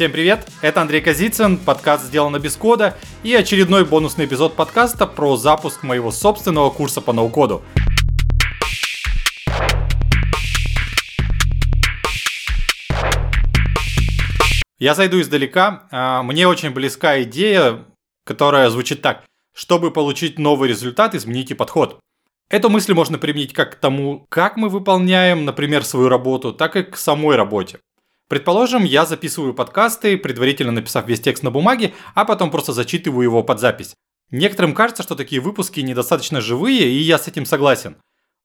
Всем привет, это Андрей Козицын, подкаст «Сделано без кода» и очередной бонусный эпизод подкаста про запуск моего собственного курса по ноу-коду. Я зайду издалека. А, мне очень близка идея, которая звучит так. Чтобы получить новый результат, измените подход. Эту мысль можно применить как к тому, как мы выполняем, например, свою работу, так и к самой работе. Предположим, я записываю подкасты, предварительно написав весь текст на бумаге, а потом просто зачитываю его под запись. Некоторым кажется, что такие выпуски недостаточно живые, и я с этим согласен.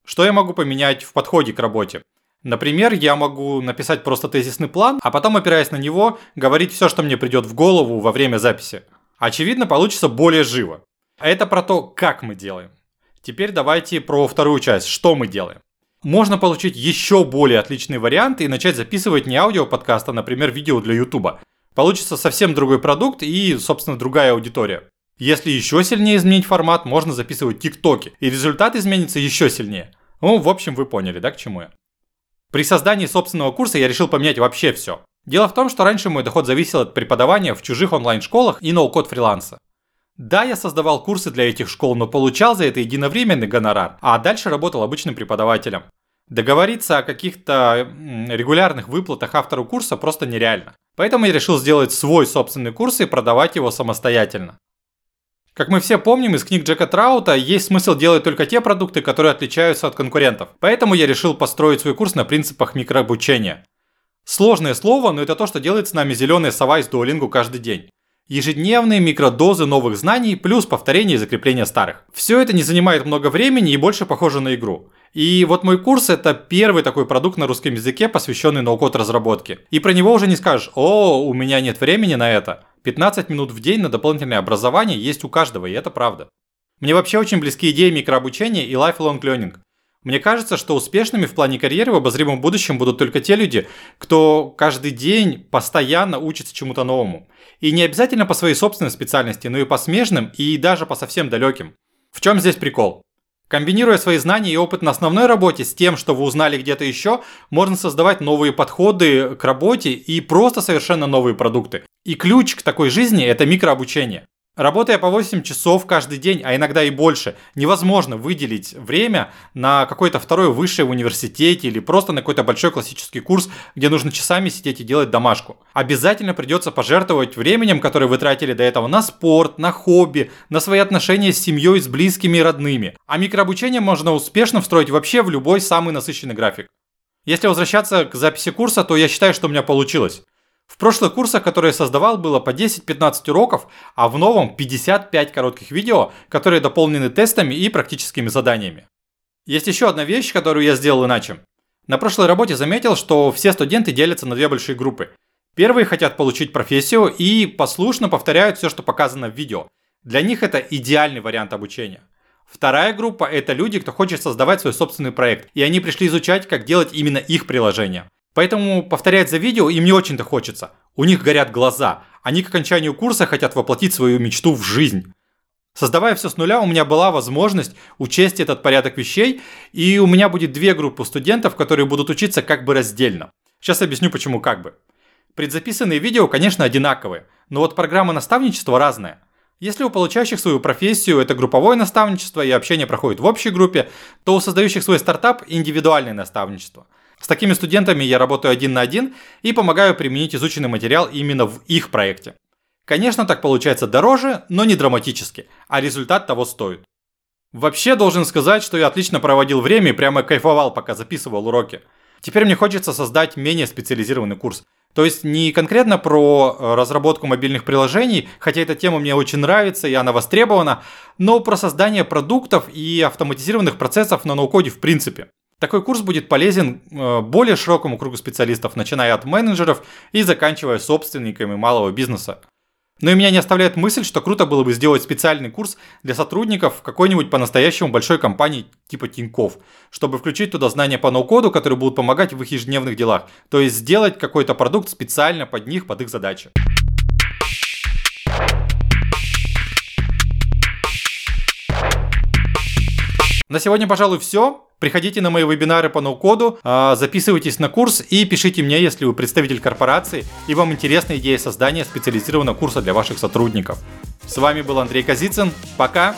Что я могу поменять в подходе к работе? Например, я могу написать просто тезисный план, а потом, опираясь на него, говорить все, что мне придет в голову во время записи. Очевидно, получится более живо. А это про то, как мы делаем. Теперь давайте про вторую часть, что мы делаем можно получить еще более отличные варианты и начать записывать не аудиоподкаст, а, например, видео для YouTube. Получится совсем другой продукт и, собственно, другая аудитория. Если еще сильнее изменить формат, можно записывать тиктоки, и результат изменится еще сильнее. Ну, в общем, вы поняли, да, к чему я. При создании собственного курса я решил поменять вообще все. Дело в том, что раньше мой доход зависел от преподавания в чужих онлайн-школах и ноу-код фриланса. Да, я создавал курсы для этих школ, но получал за это единовременный гонорар, а дальше работал обычным преподавателем. Договориться о каких-то регулярных выплатах автору курса просто нереально. Поэтому я решил сделать свой собственный курс и продавать его самостоятельно. Как мы все помним, из книг Джека Траута есть смысл делать только те продукты, которые отличаются от конкурентов. Поэтому я решил построить свой курс на принципах микрообучения. Сложное слово, но это то, что делает с нами зеленая сова из дуолингу каждый день. Ежедневные микродозы новых знаний плюс повторение и закрепление старых. Все это не занимает много времени и больше похоже на игру. И вот мой курс это первый такой продукт на русском языке, посвященный ноу-код разработке. И про него уже не скажешь, о, у меня нет времени на это. 15 минут в день на дополнительное образование есть у каждого, и это правда. Мне вообще очень близки идеи микрообучения и lifelong learning. Мне кажется, что успешными в плане карьеры в обозримом будущем будут только те люди, кто каждый день постоянно учится чему-то новому. И не обязательно по своей собственной специальности, но и по смежным и даже по совсем далеким. В чем здесь прикол? Комбинируя свои знания и опыт на основной работе с тем, что вы узнали где-то еще, можно создавать новые подходы к работе и просто совершенно новые продукты. И ключ к такой жизни – это микрообучение. Работая по 8 часов каждый день, а иногда и больше, невозможно выделить время на какое-то второе высшее в университете или просто на какой-то большой классический курс, где нужно часами сидеть и делать домашку. Обязательно придется пожертвовать временем, которое вы тратили до этого, на спорт, на хобби, на свои отношения с семьей, с близкими и родными. А микрообучение можно успешно встроить вообще в любой самый насыщенный график. Если возвращаться к записи курса, то я считаю, что у меня получилось. В прошлых курсах, которые я создавал, было по 10-15 уроков, а в новом 55 коротких видео, которые дополнены тестами и практическими заданиями. Есть еще одна вещь, которую я сделал иначе. На прошлой работе заметил, что все студенты делятся на две большие группы. Первые хотят получить профессию и послушно повторяют все, что показано в видео. Для них это идеальный вариант обучения. Вторая группа – это люди, кто хочет создавать свой собственный проект, и они пришли изучать, как делать именно их приложение. Поэтому повторять за видео им не очень-то хочется. У них горят глаза. Они к окончанию курса хотят воплотить свою мечту в жизнь. Создавая все с нуля, у меня была возможность учесть этот порядок вещей, и у меня будет две группы студентов, которые будут учиться как бы раздельно. Сейчас объясню, почему как бы. Предзаписанные видео, конечно, одинаковые, но вот программа наставничества разная. Если у получающих свою профессию это групповое наставничество и общение проходит в общей группе, то у создающих свой стартап индивидуальное наставничество – с такими студентами я работаю один на один и помогаю применить изученный материал именно в их проекте. Конечно, так получается дороже, но не драматически, а результат того стоит. Вообще должен сказать, что я отлично проводил время и прямо кайфовал, пока записывал уроки. Теперь мне хочется создать менее специализированный курс. То есть не конкретно про э, разработку мобильных приложений, хотя эта тема мне очень нравится и она востребована, но про создание продуктов и автоматизированных процессов на ноу-коде в принципе. Такой курс будет полезен э, более широкому кругу специалистов, начиная от менеджеров и заканчивая собственниками малого бизнеса. Но и меня не оставляет мысль, что круто было бы сделать специальный курс для сотрудников какой-нибудь по-настоящему большой компании типа Тиньков, чтобы включить туда знания по ноу-коду, которые будут помогать в их ежедневных делах. То есть сделать какой-то продукт специально под них, под их задачи. На сегодня, пожалуй, все. Приходите на мои вебинары по ноу-коду, а, записывайтесь на курс и пишите мне, если вы представитель корпорации и вам интересна идея создания специализированного курса для ваших сотрудников. С вами был Андрей Казицын. Пока!